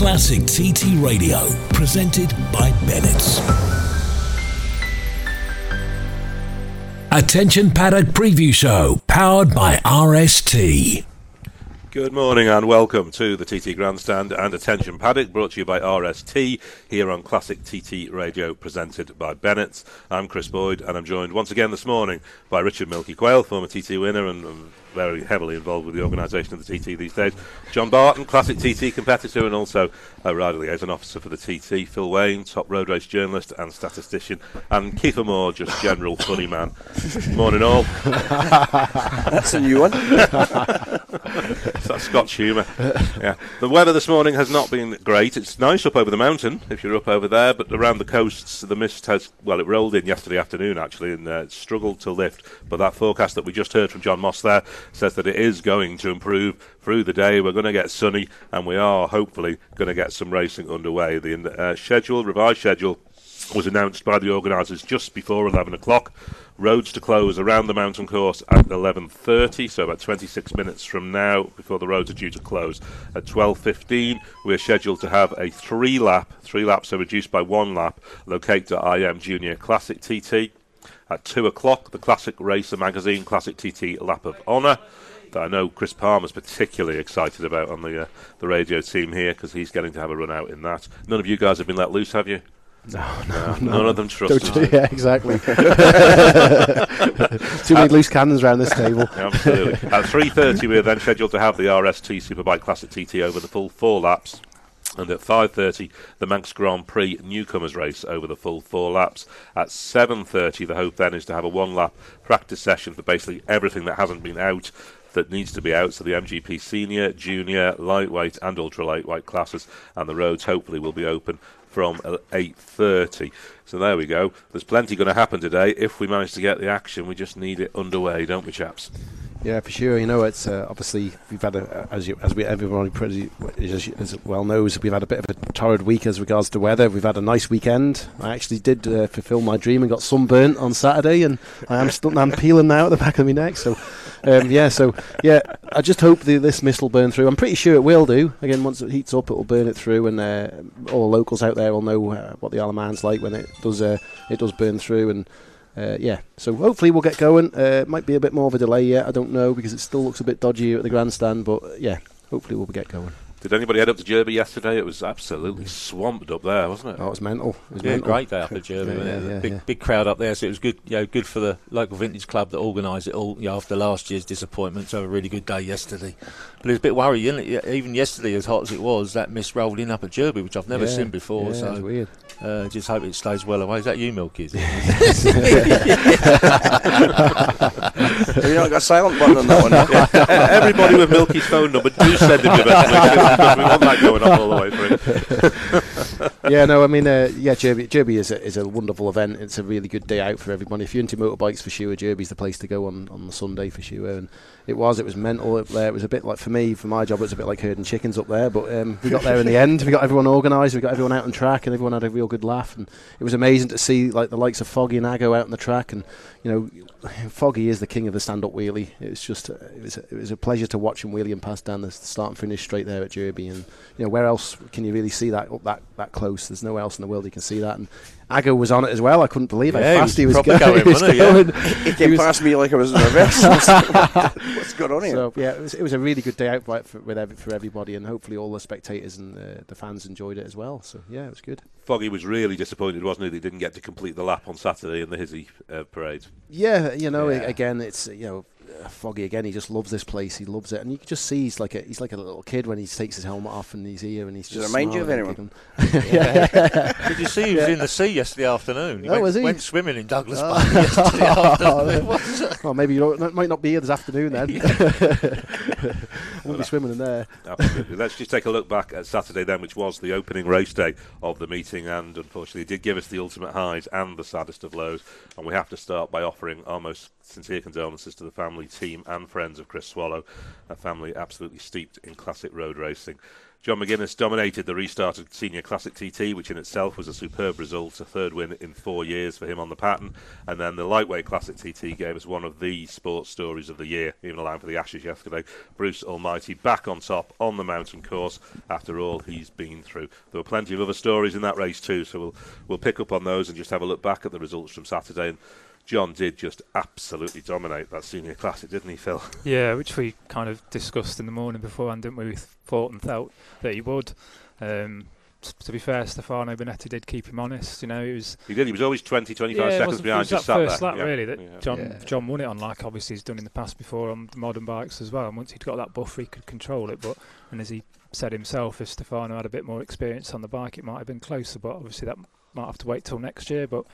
Classic TT Radio, presented by Bennetts. Attention Paddock Preview Show, powered by RST. Good morning and welcome to the TT Grandstand and Attention Paddock, brought to you by RST here on Classic TT Radio, presented by Bennett. I'm Chris Boyd and I'm joined once again this morning by Richard Milky Quayle, former TT winner and um, very heavily involved with the organisation of the TT these days. John Barton, classic TT competitor and also a rider liaison officer for the TT. Phil Wain, top road race journalist and statistician. And Keith Amor, just general funny man. Morning all. That's a new one. That's Scotch humour. Yeah. The weather this morning has not been great. It's nice up over the mountain if you're up over there, but around the coasts the mist has, well, it rolled in yesterday afternoon actually and uh, struggled to lift. But that forecast that we just heard from John Moss there says that it is going to improve through the day. We're going to get sunny, and we are hopefully going to get some racing underway. The uh, schedule, revised schedule, was announced by the organisers just before 11 o'clock. Roads to close around the mountain course at 11:30, so about 26 minutes from now before the roads are due to close. At 12:15, we're scheduled to have a three-lap, three laps are reduced by one lap, Locate.im Junior Classic TT. At 2 o'clock, the Classic Racer magazine, Classic TT Lap of Honour. That I know Chris Palmer's particularly excited about on the uh, the radio team here because he's getting to have a run out in that. None of you guys have been let loose, have you? No, no, no. None of them trust you. Yeah, exactly. Too many loose cannons around this table. Yeah, absolutely. At 3.30 we are then scheduled to have the RST Superbike Classic TT over the full four laps. And at 5.30, the Manx Grand Prix newcomers race over the full four laps. At 7.30, the hope then is to have a one-lap practice session for basically everything that hasn't been out that needs to be out. So the MGP senior, junior, lightweight, and ultra lightweight classes, and the roads hopefully will be open from 8.30. So there we go. There's plenty going to happen today. If we manage to get the action, we just need it underway, don't we, chaps? Yeah, for sure. You know, it's uh, obviously we've had a, as you, as we everybody pretty as, as, well knows, we've had a bit of a torrid week as regards to weather. We've had a nice weekend. I actually did uh, fulfil my dream and got sunburnt on Saturday, and I am still I'm peeling now at the back of my neck. So, um, yeah, so yeah, I just hope the, this mist will burn through. I'm pretty sure it will do. Again, once it heats up, it will burn it through, and uh, all the locals out there will know uh, what the Isle of Man's like when it does uh, it does burn through and uh, yeah, so hopefully we'll get going. Uh, might be a bit more of a delay yet, I don't know, because it still looks a bit dodgy at the grandstand, but yeah, hopefully we'll get going. Did anybody head up to Jurby yesterday? It was absolutely swamped up there, wasn't it? Oh, it was mental. It was yeah, mental. great day up at Jurby. yeah, yeah, yeah, big, yeah. big crowd up there, so it was good. You know, good for the local vintage club that organised it all. You know, after last year's disappointment, so a really good day yesterday. But it was a bit worrying, even yesterday, as hot as it was, that mist rolled in up at Jurby, which I've never seen before. Yeah, so weird. Uh, just hope it stays well away. Is that you, Milky? Is Have you not got a silent button on that one? Yeah. Everybody with Milky's phone number, do send him your message we want that going on all the way through. yeah, no, I mean, uh, yeah, Jurby, Jurby is a, is a wonderful event. It's a really good day out for everybody. If you're into motorbikes for sure, Jurby's the place to go on, on the Sunday for sure. And it was, it was mental up there. It was a bit like, for me, for my job, it was a bit like herding chickens up there. But um, we got there in the end. We got everyone organised. We got everyone out on track, and everyone had a real good laugh. And it was amazing to see like the likes of Foggy and Ago out on the track. And you know, Foggy is the king of the stand-up wheelie. It was just, it was, it was a pleasure to watch him wheelie and pass down the start and finish straight there at Jurby. And you know, where else can you really see that up that that close? There's nowhere else in the world you can see that. And Ago was on it as well. I couldn't believe yeah, how fast he was, was, going. going, he, was going. Yeah. he came past me like I was in reverse. What's going on here? So yeah, it was, it was a really good day out for, with every, for everybody, and hopefully all the spectators and uh, the fans enjoyed it as well. So yeah, it was good. Foggy was really disappointed, wasn't he? That he didn't get to complete the lap on Saturday in the Hizzy uh, parade. Yeah, you know, Yeah. again, it's you know. Foggy again. He just loves this place. He loves it, and you can just see he's like a he's like a little kid when he takes his helmet off and he's here and he's Does just. remind you of smiling anyone? and. Did you see he was in the sea yesterday afternoon? He Oh, went, was he? went swimming in Douglas Oh. Bay yesterday afternoon. Well, maybe you don't, might not be here this afternoon then. Won't be swimming in there. Absolutely. Let's just take a look back at Saturday then, which was the opening race day of the meeting, and unfortunately, it did give us the ultimate highs and the saddest of lows. And we have to start by offering our most sincere condolences to the family, team, and friends of Chris Swallow, a family absolutely steeped in classic road racing. John McGuinness dominated the restarted Senior Classic TT, which in itself was a superb result, a third win in four years for him on the Paton. And then the Lightweight Classic TT gave us one of the sports stories of the year, even allowing for the Ashes yesterday. Bruce Almighty back on top on the mountain course after all he's been through. There were plenty of other stories in that race too, so we'll we'll pick up on those and just have a look back at the results from Saturday. And John did just absolutely dominate that senior classic, didn't he, Phil? Yeah, which we kind of discussed in the morning beforehand, didn't we? We thought and felt that he would. Um, to be fair, Stefano Bonetti did keep him honest. You know, he was. He did. He was always 20, 25 yeah, seconds behind. It was just that first there. lap, yeah. really, that yeah. John Yeah. John won it on. Like obviously he's done in the past before on the modern bikes as well. And once he'd got that buffer, he could control it. But and as he said himself, if Stefano had a bit more experience on the bike, it might have been closer. But obviously that might have to wait till next year. But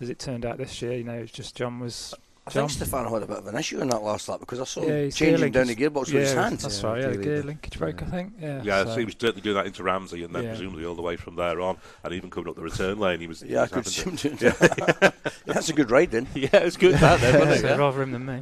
as it turned out this year, you know, it was just John was I think John. Stefano had a bit of an issue in that last lap because I saw Yeah, him his gear changing down the linkage- gearbox with his hand. That's Yeah, right. Yeah, the gear gear linkage break, I think. Yeah. Yeah, so- so he was certainly doing that into Ramsey, and then Yeah. presumably all the way from there on, and even coming up the return lane, he was. he Yeah, I could having see him doing that. That's a good ride then. yeah, it was good that then, wasn't it? Yeah. rather him than me.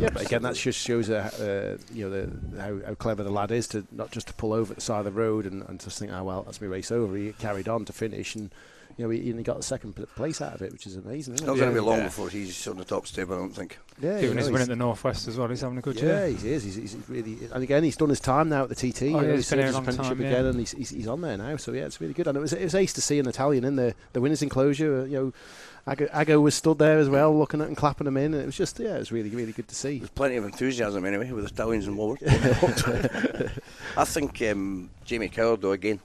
Yeah, but again, that just shows uh, uh, you know the, how, how clever the lad is to not just to pull over at the side of the road and, and just think, oh well, that's me race over. He carried on to finish, and you know he, he got the second place out of it, which is amazing. It's Isn't not going to be long Yeah. before he's on the top step, I don't think. Yeah, you Given know, his win he's- at the Northwest as well, he's having a good year. yeah, he is. He's, he's really, and again, he's done his time now at the TT. Oh, yeah, he's he's been here a long his apprenticeship again, and he's, he's, he's on there now. So yeah, it's really good. And it was it was ace to see an Italian in the the winners' enclosure. uh, You know, Ago, Ago was stood there as well, looking at and clapping him in. And it was just yeah, it was really really good to see. There's plenty of enthusiasm anyway with the stallions and more. I think um, Jamie Coward, though, again,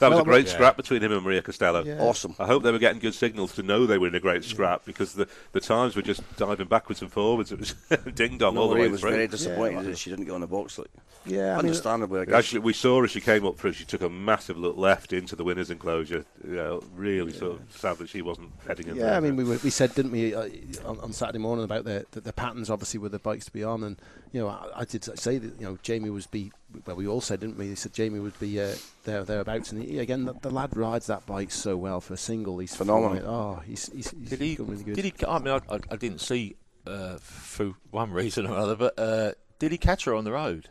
That was Well, a great yeah. scrap between him and Maria Costello. Yeah. awesome. I hope they were getting good signals to know they were in a great scrap because the, the times were just diving backwards and forwards. It was ding dong all the Maria way was through. very disappointed Yeah. that she didn't get on the box. Like, Yeah, I mean, understandably, I guess. Actually, we saw as she came up through, she took a massive look left into the winners' enclosure. You know, really sort of sad that she wasn't heading in there. Yeah, I mean, we, were, we said, didn't we, uh, on, on Saturday morning about the, the the Patons, obviously, with the bikes to be on, and you know, I, I did say that you know Jamie was be well, we all said, didn't we? They said Jamie would be uh, there thereabouts, and he, again, the, the lad rides that bike so well for a single. He's Phenomenal. flying- Oh, he's he's, he's Did he? really good. Did he? I mean, I, I, I didn't see uh, for one reason or other, but uh, did he catch her on the road?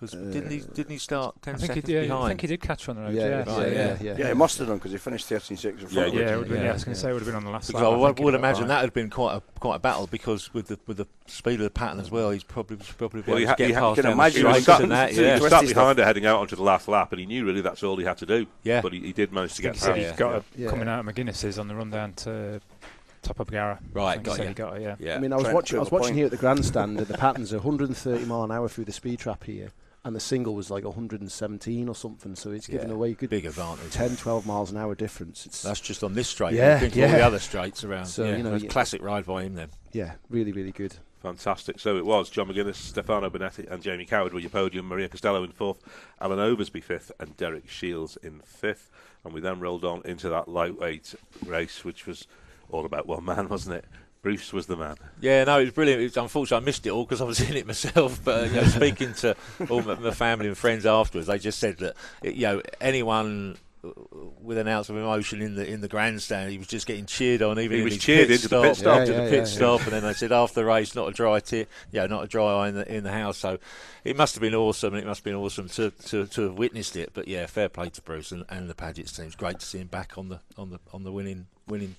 Because didn't he? Didn't he start ten I think, he, seconds yeah, behind? I think he did catch on the road. yeah, Yeah, yeah, Right, yeah, yeah. yeah, yeah, he must have done because he finished 13 seconds in Yeah, of he him. Yeah, it would have been, Yeah, yeah, I was going to say it would have been on the last Because lap. I I would, would imagine right. that had been quite a quite a battle because with the with the speed of the Paton as well, he's probably probably Well, be he able ha- to he get ha- past you can imagine He was Right, straights sat, and that. so he Yeah, was sat behind her heading out onto the last lap, and he knew really that's all he had to do. yeah. But he, he did manage to get he said past. he's got coming out of McGuinness's on the run down to top of Gara. Right, got he you. got it, yeah. Yeah. I mean, I was Trying to watching. I was watching point. here at the grandstand, and the Patons are 130 mile an hour through the speed trap here, and the single was like 117 or something. So it's giving Yeah. away a good big advantage. 10, 12 miles an hour difference. It's That's just on this straight. Yeah, Think of all the other straights around. So, yeah, you know, it was a classic ride by him then. yeah, really, really good. Fantastic. So it was John McGuinness, Stefano Bonetti, and Jamie Coward were your podium. Maria Costello in fourth, Alan Oversby fifth, and Derek Shields in fifth. And we then rolled on into that lightweight race, which was all about one man, wasn't it? Bruce was the man. Yeah, no, it was brilliant. It was, unfortunately, I missed it all because I was in it myself. But uh, you know, speaking to all my, my family and friends afterwards, they just said that you know anyone uh, with an ounce of emotion in the in the grandstand, he was just getting cheered on. Even He in was cheered pit into the stop, pit stop. into Yeah, the yeah, pit yeah. stop, and then they said after the race, not a dry tit, yeah, not a dry eye in the in the house. So it must have been awesome, and it must have been awesome to, to, to have witnessed it. But yeah, fair play to Bruce and, and the Padgett's team. It's great to see him back on the on the on the winning winning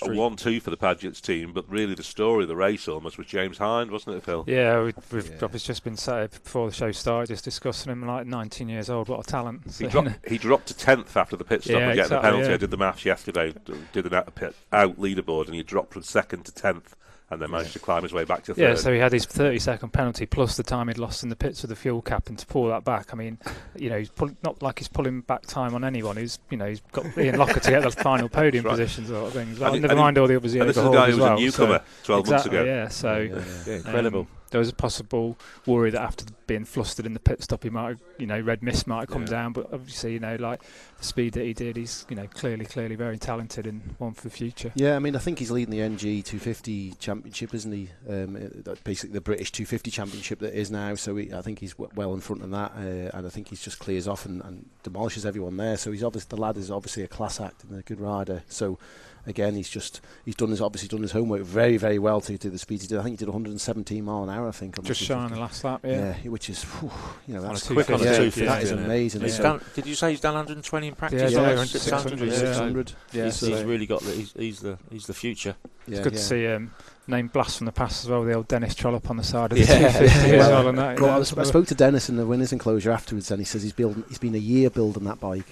A one-two for the Padgett's team, but really the story of the race almost was James Hind, wasn't it, Phil? Yeah, we, we've Yeah. obviously just been sat before the show started, just discussing him like 19 years old. What a talent! He So, dropped, he dropped to tenth after the pit stop Yeah, and getting the penalty. yeah. I did the maths yesterday. Did the pit, out leaderboard, and he dropped from second to tenth, and then managed to climb his way back to third. Yeah, so he had his 30 second penalty plus the time he'd lost in the pits with the fuel cap, and to pull that back, I mean, you know, he's pull, not like he's pulling back time on anyone. He's, you know, he's got Ian Lougher to get the final podium That's right. position sort of thing. And never he- mind all the others he and this is a overhauled guy as who was well. a newcomer so, 12 months exactly, ago. Yeah, so Yeah, yeah. Yeah, incredible. um, there was a possible worry that after being flustered in the pit stop, he might have, you know, red mist might have come Yeah. down. But obviously, you know, like the speed that he did, he's, you know, clearly, clearly very talented and one for the future. Yeah, I mean, I think he's leading the NG 250 championship, isn't he? Um, uh, basically, the British 250 championship that is now. So he, I think he's w- well in front of that, uh, and I think he just clears off and, and demolishes everyone there. So he's obviously the lad is obviously a class act and a good rider. So again, he's just he's done his obviously done his homework very very well to do the speed he did. I think he did 117 mile an hour. I think Just shy on the last lap, Yeah, yeah. Which which is, whew, you know, that's quick on yeah, 250, That it? amazing. He's So- done, did you say he's done 120 in practice? Yeah, Or yeah, 600, 600, yeah. 600. Yeah, He's, he's really got the, he's, he's the he's the future. yeah, It's good yeah. to see um, name blast from the past as well. The old Dennis Trollope on the side of Yeah. the 250 Yeah. as well. And that, Well, I, was- I spoke to Dennis in the winners' enclosure afterwards, and he says he's building. He's been a year building that bike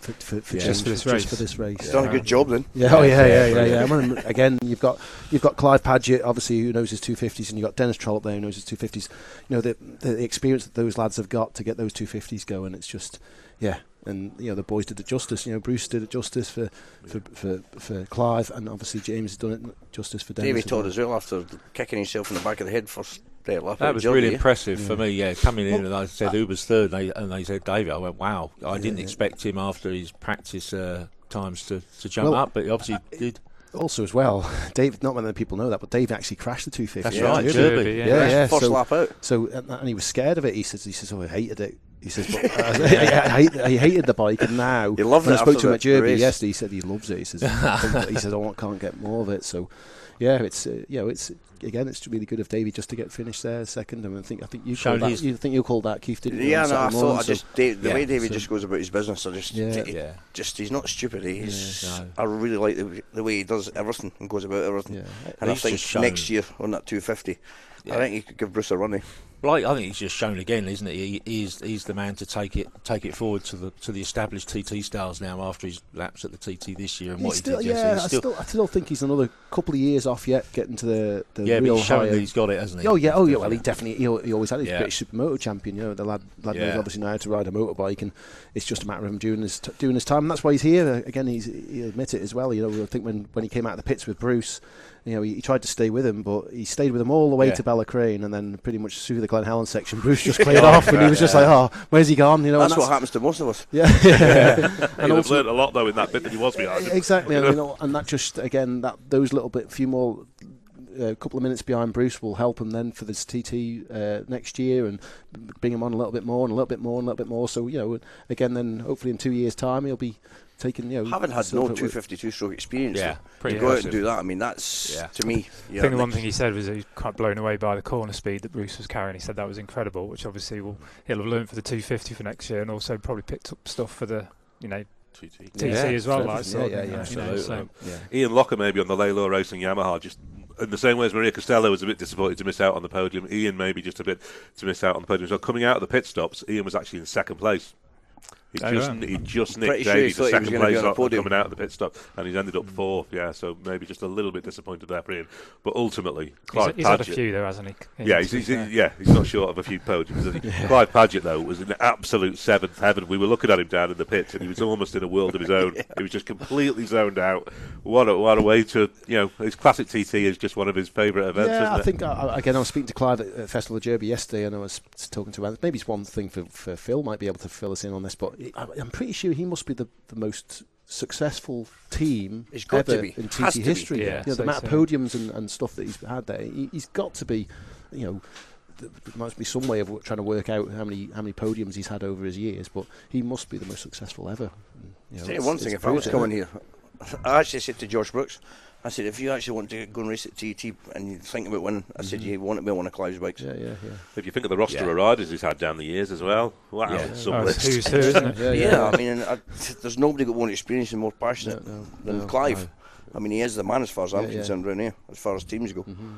for, for, for Yeah. Just for this race. Just for this race. He's done a good job then. Yeah, oh yeah, yeah, yeah, Yeah, yeah. Well, again, you've got you've got Clive Padgett, obviously, who knows his 250s, and you've got Dennis Trollope there, who knows his 250s. You know the the experience that those lads have got to get those 250s going. It's just, yeah. And you know the boys did it justice. You know Bruce did it justice for for, for, for Clive, and obviously James has done it justice for Dennis. Davey as Todd well. as well after kicking himself in the back of the head first day lap. That was of really Jurby, eh? impressive for me. Yeah, coming in and I said Uber's third, and they, and they said David. I went, wow. I didn't yeah. expect him after his practice uh, times to, to jump Well, up, but he obviously did. Also, as well, Dave. Not many people know that, but Dave actually crashed the 250. That's Yeah, right, Jurby. Jurby. Jurby, yeah. Yeah, yeah. First so, lap out. So and, and he was scared of it. He says, "He says, oh, I hated it." He says, but, I, I, I, I hated the bike, and now He loved when it I spoke to him at Jurby yesterday, he said he loves it. He says, he says, I can't get more of it. So, yeah, it's uh, you know, it's again, it's really good of Davey just to get finished there second. And I think I think you Shown called that. You think you called that Keith? Didn't you? Yeah, on no, I Saturday thought morning, I so- just Dave, the yeah, way David so- just goes about his business. I just, Yeah. he- Yeah. just he's not stupid. He's, Yeah, no. I really like the, the way he does everything and goes about everything. Yeah. And I think next year on that 250, Yeah. I think he could give Bruce a run. Like I think he's just shown again, isn't it? He, he's he's the man to take it take it forward to the to the established TT stars now after his laps at the TT this year and He's what still, he did yeah, yesterday. I He's still, I still think he's another couple of years off yet, getting to the, the yeah, but real he's shown higher. that he's got it, hasn't he? Oh yeah, oh yeah. Well, he definitely he, he always had his Yeah. British Supermoto champion. You know, the lad, lad knows obviously now how to ride a motorbike, and it's just a matter of him doing his t- doing his time. And that's why he's here. Again, he's he admit it as well. You know, I think when, when he came out of the pits with Bruce, you know, he, he tried to stay with him, but he stayed with him all the way Yeah. to Ballacraine, and then pretty much through the Glen Helen section, Bruce just cleared off, and he was just like, oh, where's he gone? You know, That's and what happens to most of us. Yeah, yeah. He'd and have also, learned a lot though in that bit that he was behind. him. exactly, You and, you know, and that just again that those little bit, few more. A couple of minutes behind Bruce will help him then for this TT uh, next year and bring him on a little bit more and a little bit more and a little bit more. So you know, again, then hopefully in two years' time he'll be taking you know. Having had no silver- 252 stroke experience, Yeah, though, pretty to go out and do that, I mean, that's Yeah. to me. Yeah, I think the one thing he said was he was quite blown away by the corner speed that Bruce was carrying. He said that was incredible, which obviously will he'll have learned for the 250 for next year, and also probably picked up stuff for the you know TT. TT Yeah, as well. for Like, everything. so, Yeah, yeah, you yeah, know, so- Yeah. Ian Lougher maybe on the Laylaw Racing Yamaha, just in the same way as Maria Costello was a bit disappointed to miss out on the podium. Ian maybe just a bit to miss out on the podium. So coming out of the pit stops, Ian was actually in second place. He just right. he just nicked sure he Davies the second place on the on- podium. coming out of the pit stop, and he's ended up fourth. Yeah, so maybe just a little bit disappointed there for Ian. But ultimately, He's, Clive he's had a Padgett- few though, hasn't he? yeah, he's, to he's, yeah, he's not short of a few podiums. Is he? Clive Padgett, though, was in absolute seventh heaven. We were looking at him down in the pits, and he was almost in a world of his own. He was just completely zoned out. What a, what a way to, you know, his classic TT is just one of his favourite events, yeah, isn't I it? think uh, again. I was speaking to Clive at, at Festival of Jurby yesterday, and I was talking to him. Maybe it's one thing for, for Phil might be able to fill us in on this, but I, I'm pretty sure he must be the, the most successful team He's got to ever be. in Has TT to be. history. Yeah, you know, the so amount of podiums and, and stuff that he's had there, he, he's got to be, you know. There must be some way of trying to work out how many how many podiums he's had over his years, but he must be the most successful ever. And, you know, Tell one thing, if I was coming here, I actually said to George Brooks, I said, if you actually want to go and race at TT and you think about winning, I said, mm-hmm. you want to be on one of Clive's bikes. Yeah, yeah, yeah. If you think of the roster Yeah. of riders he's had down the years as well, wow, Yeah. some Oh, list. who's who, isn't it? Yeah, Yeah, yeah. I mean, I, there's nobody got more experience and more passionate No, no, than no, Clive. no. I mean, he is the man as far as I'm Yeah, yeah. concerned around here, as far as teams go. Mm-hmm.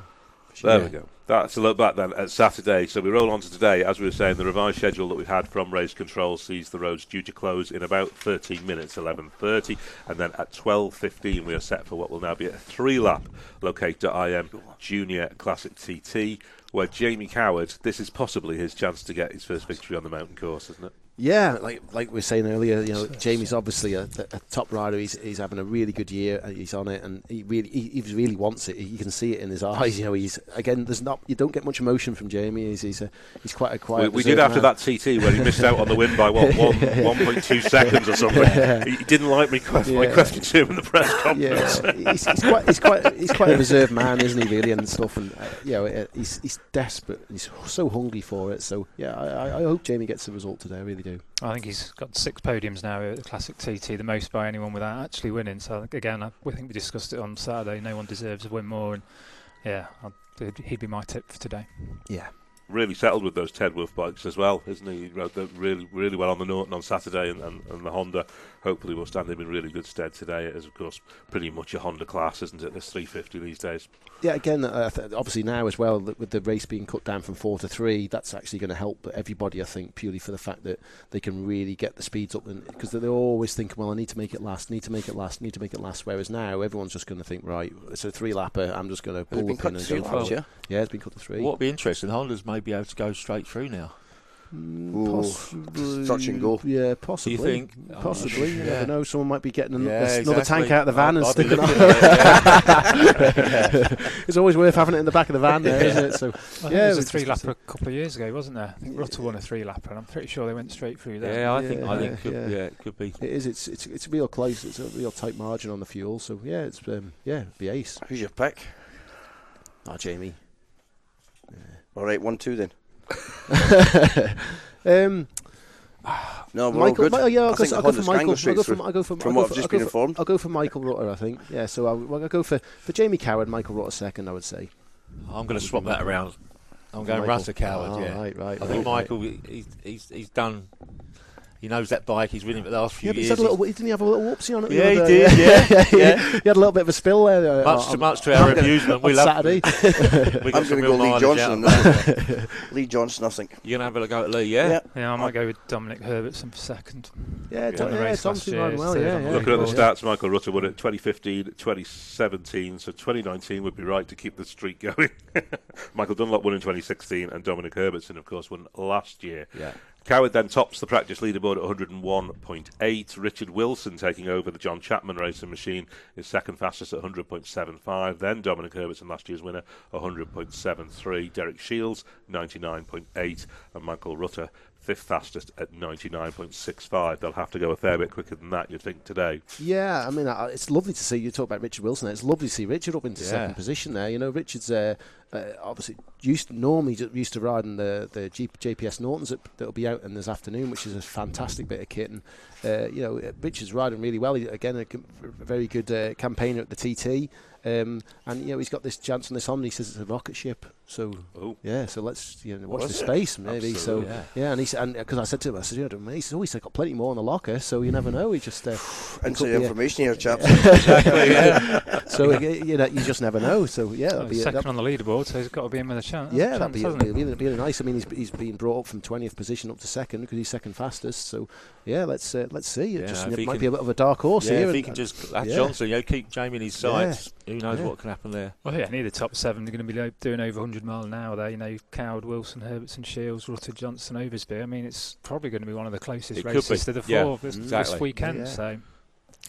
There Yeah. we go. That's a look back then at Saturday. So we roll on to today. As we were saying, the revised schedule that we've had from Race Control sees the roads due to close in about 13 minutes, 11.30. And then at 12.15 we are set for what will now be a three-lap Locate.im Junior Classic TT, where Jamie Coward, this is possibly his chance to get his first victory on the mountain course, isn't it? Yeah, like like we were saying earlier, you know, Jamie's obviously a, a top rider. He's he's having a really good year. He's on it, and he really he, he really wants it. You can see it in his eyes. You know, he's again. There's not you don't get much emotion from Jamie. He's he's a, he's quite a quiet. we did after man. that TT where he missed out on the win by what one one point two seconds or something. He didn't like me que- my question to him in the press conference. Yeah, he's, he's quite he's quite he's quite a reserved man, isn't he? Really, and stuff. And uh, you know, uh, he's he's desperate. He's so hungry for it. So yeah, I, I- I hope Jamie gets the result today. I do. I think he's got six podiums now at the Classic TT, the most by anyone without actually winning. So I think, again, I, we think we discussed it on Saturday. No one deserves a win more, and yeah, I'd, he'd be my tip for today. Yeah. Really settled with those Tedworth bikes as well, isn't he? He rode them really, really well on the Norton on Saturday, and, and, and the Honda hopefully will stand him in really good stead today. It is, of course, pretty much a Honda class, isn't it? This 350 these days. Yeah, again, uh, th- obviously now as well, with the race being cut down from four to three, that's actually going to help everybody, I think, purely for the fact that they can really get the speeds up. Because they're always thinking, well, I need to make it last, need to make it last, need to make it last. Whereas now, everyone's just going to think, right, it's a three lapper, I'm just going to pull the pin and go for it. Yeah? yeah, it's been cut to three. What would be interesting, Honda's may be able to go straight through now. Mm, possibly. Touch and go. Yeah, possibly. Do you think? Possibly. You yeah. never know. Someone might be getting an, Yeah, another exactly. tank out of the van I'd- and I'd be sticking looking it. at it's always worth having it in the back of the van, there, not it? So, I yeah, there was a three just- lapper a couple of years ago, wasn't there? I think Rutter won a three lapper, and I'm pretty sure they went straight through there. Yeah, I think I Yeah, think could, yeah. yeah. it could be. It is. It's it's it's real close. It's a real tight margin on the fuel. So yeah, it's um, yeah, it'd be ace. Who's your pick? Ah, Jamie. All right, one, two then. um, No, we're all good. Mi- yeah, I'll I go, think I'll the go for Michael. I'll go for. I'll go for. From I'll what go I've for, just I'll go been for- informed. I'll go for Michael Rutter. I think. Yeah. So I'll, well, I'll go for for Jamie Coward. Michael Rutter second. I would say. I'm going to swap that around. I'm going Michael. Rutter Coward. Oh, yeah, right, right, I think right, Michael. He's, he's he's done. He knows that bike. He's winning for the last few Yeah, but he's years. had a little. Didn't he have a little whoopsie on it? Yeah, he other did, day? yeah, yeah. he had a little bit of a spill there. uh, much on- to much to our amusement, we love. Saturday. We I'm got going to go Lee Johnston. out on of this one. Lee Johnston, I think. You're gonna have a go at Lee, yeah? Yeah. Yeah, I might go with Dominic Herbertson for second. Yeah, Yeah. Tom, Won yeah, race Tom's last been year, riding well. Yeah, yeah. Looking at the Well, stats, Michael Rutter won it 2015, 2017, so 2019 would be right to keep the streak going. Michael Dunlop won in 2016, and Dominic Herbertson, of course, won last year. Yeah. Coward then tops the practice leaderboard at 101.8. Richard Wilson taking over the John Chapman racing machine is second fastest at 100.75. Then Dominic Herbertson, last year's winner, 100.73. Derek Shields, 99.8. And Michael Rutter, fifth fastest at 99.65. They'll have to go a fair bit quicker than that, you'd think, today. Yeah, I mean, uh, it's lovely to see you talk about Richard Wilson. It's lovely to see Richard up into Yeah. second position there. You know, Richard's uh, uh, obviously used normally ju- used to riding the the G- JPS Nortons that, that'll be out in this afternoon, which is a fantastic bit of kit. And uh, you know, uh, Richard's riding really well. He, again, a, a very good uh, campaigner at the TT. Um, and you know he's got this chance on this Honda. He says it's a rocket ship. So Oh. yeah, so let's you know watch Was the it? space maybe. Absolutely. So Yeah. yeah, and he said, and because I said to him, I said, you know, he says, oh, he's got plenty more in the locker, so you never know. He just uh, Inside could be a- information here, chaps. so uh, you know, you just never know. So yeah, Well, that'd be, he's second that- on the leaderboard, so he's got to be in with a chance. yeah, chance, that'd be, hasn't he? it'd be, it'd be nice. I mean, he's he's been brought up from twentieth position up to second because he's second fastest. So yeah, let's uh, let's see. It Yeah, just it might can- be a bit of a dark horse Yeah, here. if he and- can just that's yeah. Johnson, you know, keep Jamie in his sights. Who knows Yeah. what can happen there? Well, yeah, near the top seven they're going to be doing over 100 mile an hour there. You know, Coward, Wilson, Herbertson, Shields, Rutter, Johnson, Oversby. I mean, it's probably going to be one of the closest It races be, to the yeah, four this, exactly. this weekend. Yeah. So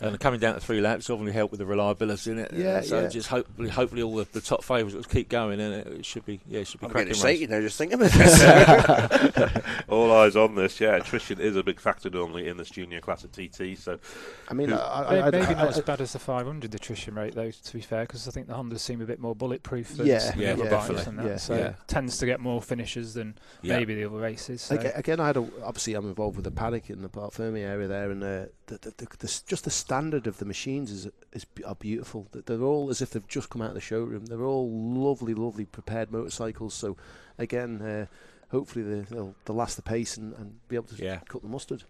And coming down to three laps obviously helped with the reliability in it. Yeah, Uh, so yeah. just hopefully, hopefully all the, the top favourites will keep going, and it, it should be yeah, it should be I'm cracking getting race. excited now just thinking about this. All eyes on this. Yeah, attrition is a big factor normally in this junior class at TT. So I mean, Who- I, I, I, maybe I, not as bad as the 500 attrition rate, though. To be fair, because I think the Hondas seem a bit more bulletproof than Yeah, the yeah, other definitely. bikes and that. Yeah. So Yeah. tends to get more finishes than Yeah. maybe the other races. So. Aga- Again, I had a, obviously I'm involved with the paddock in the Parc Fermé area there, and uh, the, the, the, the, s- just the standard of the machines is is are beautiful. They're all as if they've just come out of the showroom. They're all lovely, lovely prepared motorcycles. So again, uh, hopefully they, they'll, they'll last the pace and, and be able to Yeah. cut the mustard.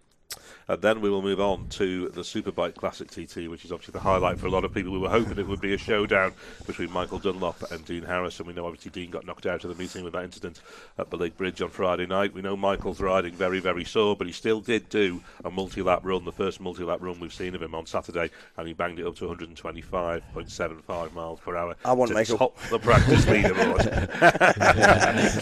And then we will move on to the Superbike Classic TT, which is obviously the highlight for a lot of people. We were hoping it would be a showdown between Michael Dunlop and Dean Harris, and we know obviously Dean got knocked out of the meeting with that incident at the Lake Bridge on Friday night. We know Michael's riding very, very sore, but he still did do a multi-lap run, the first multi-lap run we've seen of him on Saturday, and he banged it up to 125.75 miles per hour. I want to Michael. top the practice leaderboard.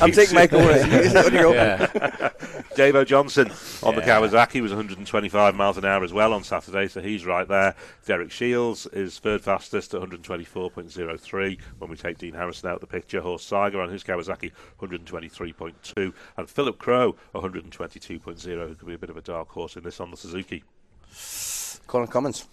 I'm taking Michael. on you go. Yeah, Davo Johnson on the Kawasaki was 125 miles an hour as well on Saturday, so he's right there. Derek Shields is third fastest at 124.03 when we take Dean Harrison out of the picture. Horst Saiger on his Kawasaki 123.2 and Philip Crow 122.0 who could be a bit of a dark horse in this on the Suzuki. Conor Cummins.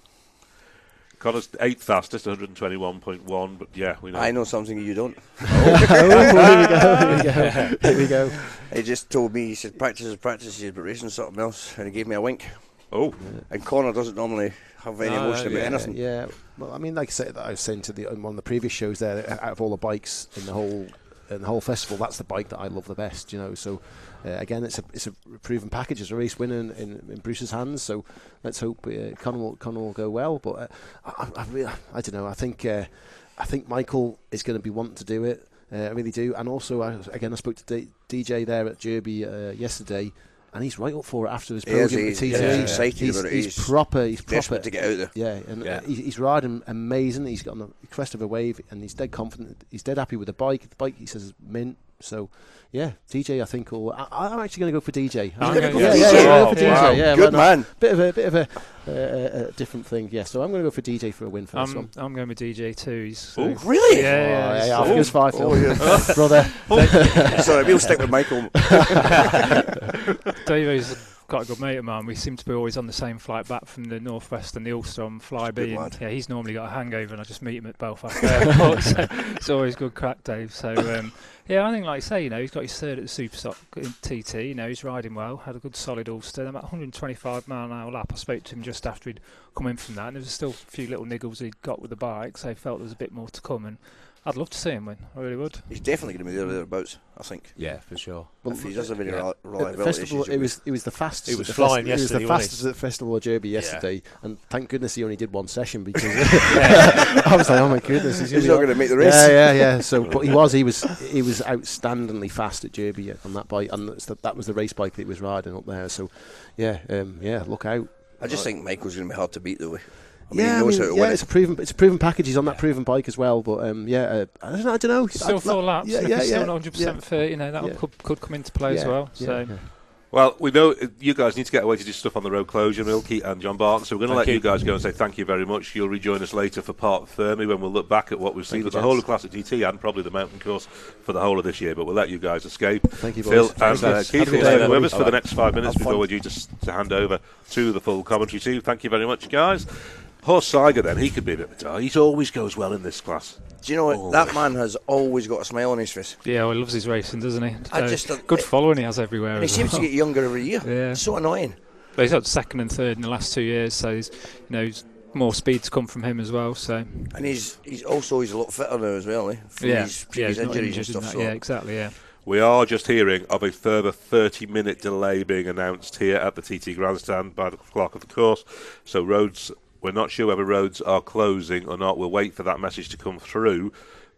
Connor's eighth fastest 121.1 but yeah we know I know something you don't. oh, here we go. Here we go. Here we go. He just told me, he said, practice is practice, he said, but racing something else. And he gave me a wink. oh And Connor doesn't normally have any No, emotion about yeah, anything. Yeah, well, I mean, like I said, I was saying to the on one of the previous shows there, out of all the bikes in the whole and the whole festival, that's the bike that I love the best. You know, so uh, again, it's a it's a proven package. It's a race winner in, in, in Bruce's hands. So let's hope uh, Conor will, Conor will go well. But uh, I, I, I, I, don't know. I think uh, I think Michael is going to be wanting to do it. Uh, I really do. And also, I, again, I spoke to D- DJ there at Jurby uh, yesterday and he's right up for it after his podium. He's, he's, yeah, he's, he's, he's, proper. He's proper to get out there. Yeah, and yeah. He's, he's, riding amazing. He's got on the crest of a wave, and he's dead confident. He's dead happy with the bike. The bike, he says, is mint. So, yeah, DJ, I think. or I, am actually going to go for DJ. I'm going go for DJ. Yeah, yeah, wow. yeah, good man. Bit of a bit of a, uh, a different thing. Yeah, so I'm going to go for DJ for a win for I'm, this one. I'm going with DJ too. So oh, really? Yeah, yeah. Oh, yeah, yeah, five, oh, yeah. brother. Sorry, we'll stick with Michael. Davies quite a good mate of mine. We seem to be always on the same flight back from the northwest and the Ulster on Flybe. And yeah, he's normally got a hangover, and I just meet him at Belfast Airport. so it's always good crack, Dave. So um, yeah, I think like I say, you know, he's got his third at the Super Stock in TT. You know, he's riding well. Had a good solid Ulster. About 125 mile an hour lap. I spoke to him just after he'd come in from that, and there was still a few little niggles he'd got with the bike. So he felt there was a bit more to come and. I'd love to see him win. I really would. He's definitely going to be there thereabouts. I think. Yeah, for sure. Well, if he does have any yeah. reliability festival, it was it was the fastest. It was flying festi- yesterday. It was the fastest at the Festival of Jurby yesterday, yeah. and thank goodness he only did one session because I was like, oh my goodness, he's, he's not going to make the race. Yeah, yeah, yeah. So, but he was, he was, he was outstandingly fast at Jurby on that bike, and that was the race bike that he was riding up there. So, yeah, um, yeah, look out. I just think Michael's going to be hard to beat, though. I mean, yeah, I mean, yeah, it's a proven it's a proven package. He's on that proven bike as well. But um, yeah, uh, I don't know. I don't know. Still four laps. Yeah, yeah, yeah, still not 100 percent fit. You know that could could come into play as well. So. Well, we know you guys need to get away to do stuff on the road closure, Milky and John Barton. So we're going to let you. you. guys go and say thank you very much. You'll rejoin us later for Parc Fermé when we'll look back at what we've seen with the whole of Classic TT and probably the mountain course for the whole of this year. But we'll let you guys escape. Thank you, Phil boys. and uh, Keith will stay with us for the next five minutes before we're due to, to hand over to the full commentary team. Thank you very much, guys. Horst Saiger, then, he could be a bit of a He always goes well in this class. Do you know what? Always. That man has always got a smile on his face. Yeah, well, he loves his racing, doesn't he? I uh, just uh, good following he has everywhere. he seems well. to get younger every year. Yeah, it's so annoying. But he's got second and third in the last two years, so he's you know he's more speed to come from him as well. So and he's he's also he's a lot fitter now as well. Eh? yeah, his, yeah, his injuries and stuff. So. Yeah, exactly. Yeah. We are just hearing of a further 30 minute delay being announced here at the TT Grandstand by the clock of the course. So, roads we're not sure whether roads are closing or not. We'll wait for that message to come through.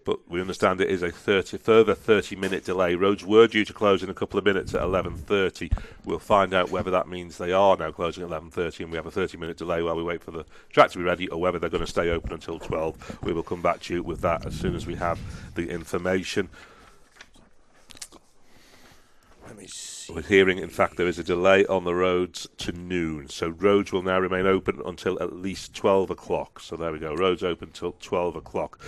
But we understand it is a 30, further 30 minute delay. Roads were due to close in a couple of minutes at 11.30. We'll find out whether that means they are now closing at 11.30 and we have a 30 minute delay while we wait for the track to be ready or whether they're going to stay open until 12. We will come back to you with that as soon as we have the information. Let me see. We're hearing, in fact, there is a delay on the roads to noon. So roads will now remain open until at least 12 o'clock. So there we go. Roads open until 12 o'clock.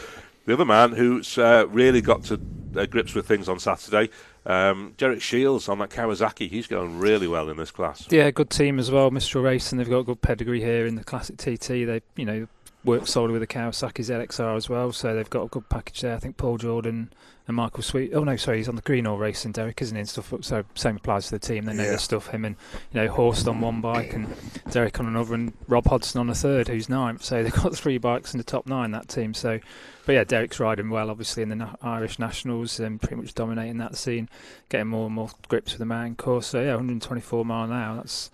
The other man who's uh, really got to uh, grips with things on Saturday, um, Derek Shields on that Kawasaki. He's going really well in this class. Yeah, good team as well. Mistral Racing, they've got good pedigree here in the Classic TT. They, you know, work solely with the Kawasaki ZXR as well, so they've got a good package there. I think Paul Jordan and Michael Sweet. Oh no, sorry, he's on the Greenall Racing, Derek, isn't he? And stuff. So same applies to the team. They know yeah. their stuff. Him and you know Horst on one bike and Derek on another, and Rob Hodson on a third, who's ninth. So they've got three bikes in the top nine that team. So, but yeah, Derek's riding well, obviously in the na- Irish Nationals and pretty much dominating that scene, getting more and more grips with the mountain course. So yeah, 124 mile an hour. That's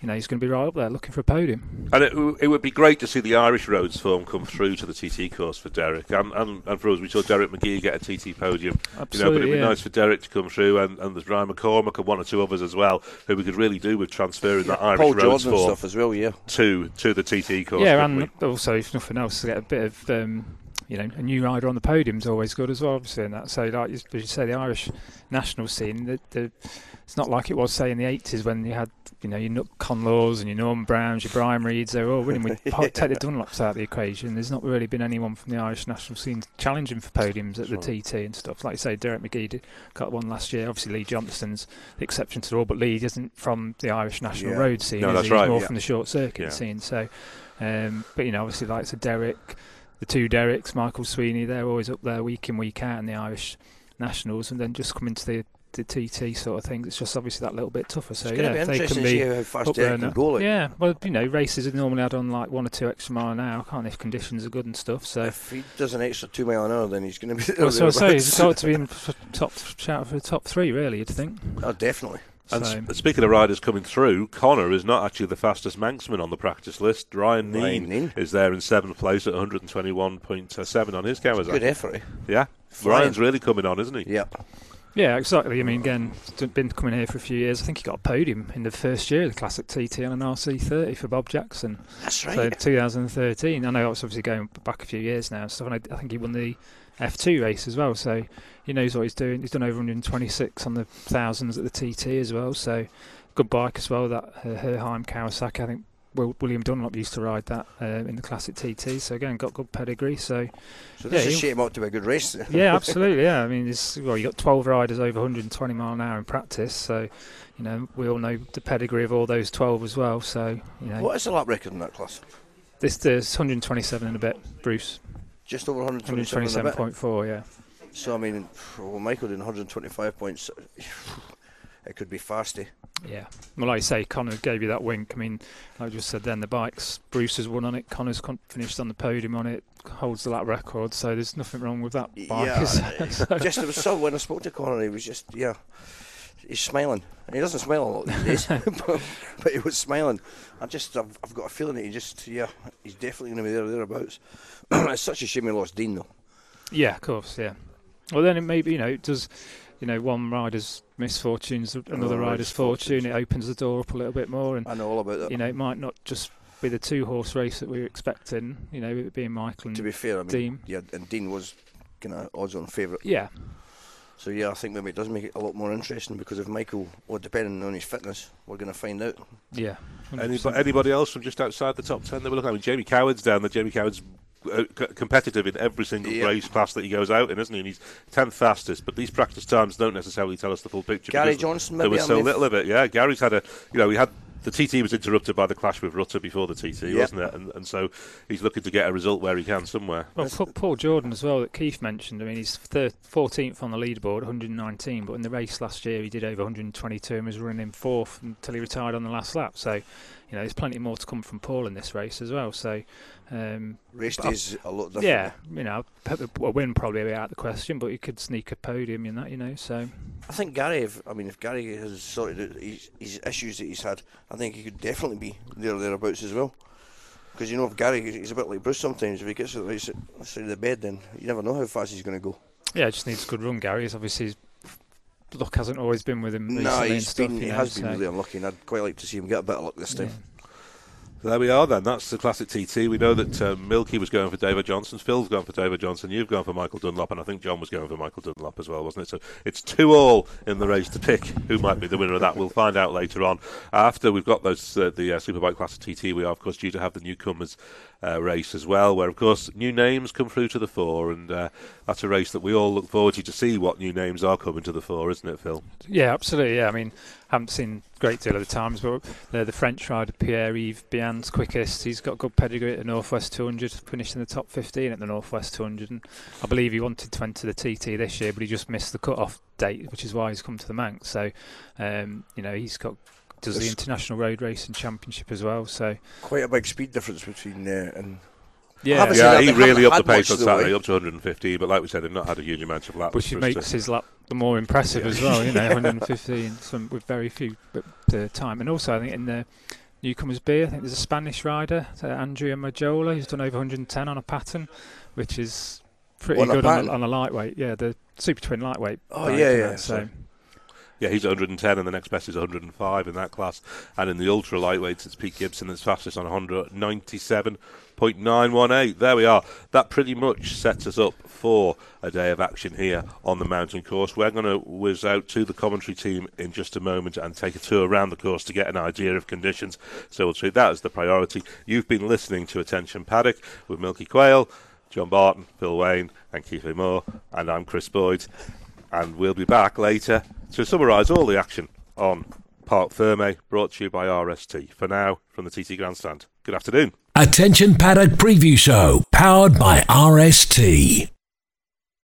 you know he's going to be right up there looking for a podium. And it, it would be great to see the Irish roads form come through to the TT course for Derek, and, and, and for us, we saw Derek McGee get a TT podium. Absolutely, you know, but it'd be yeah. nice for Derek to come through, and, and there's Ryan McCormack and one or two others as well, who we could really do with transferring yeah, that Irish Paul roads Jordan form stuff as well, yeah, to to the TT course. Yeah, and we? also if nothing else, to get a bit of. Um, you know, a new rider on the podium is always good as well, obviously. And that, so, like as you say, the Irish national scene, the, the, it's not like it was, say, in the 80s when you had you know, your Nook Conlaws and your Norman Browns, your Brian Reids, they're all winning with yeah. take the Dunlops out of the equation. There's not really been anyone from the Irish national scene challenging for podiums at sure. the TT and stuff. Like you say, Derek McGee did, got one last year. Obviously, Lee Johnston's the exception to the rule, but Lee isn't from the Irish national yeah. road scene. No, that's He's right. more yeah. from the short circuit yeah. scene. So, um, but you know, obviously, like so Derek, the two Dereks, Michael Sweeney, they're always up there week in week out in the Irish nationals, and then just coming to the the TT sort of things. It's just obviously that little bit tougher. So yeah, be they can be fast up there can go. Yeah, well, you know, races are normally add on like one or two extra mile an hour, can't if conditions are good and stuff. So. If he does an extra two mile an hour, then he's going to be. Well, so I say he's got to be in top shout for the top three, really. You'd think. Oh, definitely. And So- s- speaking of riders coming through, Connor is not actually the fastest Manxman on the practice list. Ryan Ryan Kneen Kneen. is there in seventh place at 121.7 on his Kawasaki. Good effort. eh? Yeah, Flying. Ryan's really coming on, isn't he? Yeah. Yeah, exactly. I mean, again, been coming here for a few years. I think he got a podium in the first year of the Classic TT on an RC30 for Bob Jackson. That's right. So 2013. I know it's obviously going back a few years now and stuff. And I, I think he won the F2 race as well. So he knows what he's doing. He's done over 126 on the thousands at the TT as well. So good bike as well. That uh, Herheim Kawasaki. I think William Dunlop used to ride that uh, in the Classic TT. So again, got good pedigree. So so this yeah, is he- shaping up to a good race. yeah, absolutely. Yeah, I mean, it's, well, you got 12 riders over 120 mile an hour in practice, so you know we all know the pedigree of all those 12 as well. So you know, What is the lap record in that class? this there's 127 and a bit. Bruce, Just over 127 and a bit. 127.4. Yeah, So I mean, well, Michael did 125 points. It could be fasty. yeah. Well, like you say, Connor gave you that wink. I mean, like I just said, then the bikes. Bruce has won on it. Connor's con- finished on the podium on it. Holds the lap record. So there's nothing wrong with that bike. Yeah. So- just it was so when I spoke to Connor, he was just yeah, he's smiling. And he doesn't smile a lot these days, but, but he was smiling. I just I've, I've got a feeling that he just yeah, he's definitely going to be there or thereabouts. it's such a shame we lost Dean though. Yeah, of course, yeah. Well, then it maybe you know it does, you know, one rider's misfortunes, another Another rider's fortune. It opens the door up a little bit more, and I know all about that. you know, it might not just be the two horse race that we were expecting. You know, it being Michael and Dean. to be fair, I mean, Dean. yeah, and Dean was kind of odds-on favourite. Yeah, So yeah, I think maybe it does make it a lot more interesting because if Michael, well, depending on his fitness, we're going to find out. yeah. Anybody, anybody else from just outside the top 10 that we're looking at? I mean, Jamie Coward's down there. Jamie Coward's uh, c- competitive in every single Yeah. race class that he goes out in, isn't he? And he's 10th fastest, but these practice times don't necessarily tell us the full picture. Gary because Johnson, There was I so mean, little of it. Yeah, Gary's had a, you know, we had. The TT was interrupted by the clash with Rutter before the TT, Yeah. wasn't it? And, and so he's looking to get a result where he can somewhere. Well, Paul Jordan as well that Keith mentioned. I mean, he's thir- 14th on the leaderboard, 119. But in the race last year, he did over 122 and was running fourth until he retired on the last lap. So, you know, there's plenty more to come from Paul in this race as well. So, um, Race But I- days a lot different. yeah, you know, a win probably be out of the question, but he could sneak a podium in that, you know. So, I think Gary, if, I mean, if Gary has sorted his, his issues that he's had, I think he could definitely be there or thereabouts as well. Because you know, if Gary, he's a bit like Bruce sometimes. If he gets to the right side of the bed, then you never know how fast he's going to go. yeah, just needs a good run, Gary. He's obviously luck hasn't always been with him No, he's been, he has been so- really unlucky, and I'd quite like to see him get a bit of luck this time. Yeah. There we are then. That's the classic TT. We know that uh, Milky was going for David Johnson, Phil's gone for David Johnson, you've gone for Michael Dunlop, and I think John was going for Michael Dunlop as well, wasn't it? So it's two all in the race to pick who might be the winner of that. We'll find out later on. After we've got those uh, the uh, Superbike Classic TT, we are of course due to have the newcomers uh, race as well, where of course new names come through to the fore, and uh, that's a race that we all look forward to to see what new names are coming to the fore, isn't it, Phil? Yeah, absolutely. Yeah, I mean, haven't seen great deal of the times, but the, the French rider Pierre Yves Bian's quickest. He's got good pedigree at the Northwest 200, finished in the top 15 at the Northwest 200, and I believe he wanted to enter the TT this year, but he just missed the cut-off date, which is why he's come to the Manx. So, um, you know, he's got does the International Road Racing Championship as well. So, Quite a big speed difference between uh, and yeah, Yeah, he really haven't upped the pace on Saturday, eh? up to 150, but like we said, they've not had a huge amount of laps. which for us makes to- his lap the more impressive as well. You know, 115 some, with very few but, uh, time, and also I think in the newcomers B, I think there's a Spanish rider, uh, Andrea Majola, who's done over 110 on a Paton, which is pretty good on a, on a lightweight. Yeah, the Super Twin lightweight. Oh, yeah, yeah, So sorry. Yeah, he's 110, and the next best is 105 in that class. And in the ultra lightweights, it's Pete Gibson that's fastest on 197.918. There we are. That pretty much sets us up for a day of action here on the mountain course. We're going to whiz out to the commentary team in just a moment and take a tour around the course to get an idea of conditions. So we'll treat that as the priority. You've been listening to Attention Paddock with Milky Quayle, John Barton, Phil Wain, and Keith Amor, and I'm Chris Boyd and we'll be back later to summarise all the action on Parc Fermé, brought to you by RST. For now, from the TT Grandstand. Good afternoon. Attention Paddock Preview Show, powered by RST.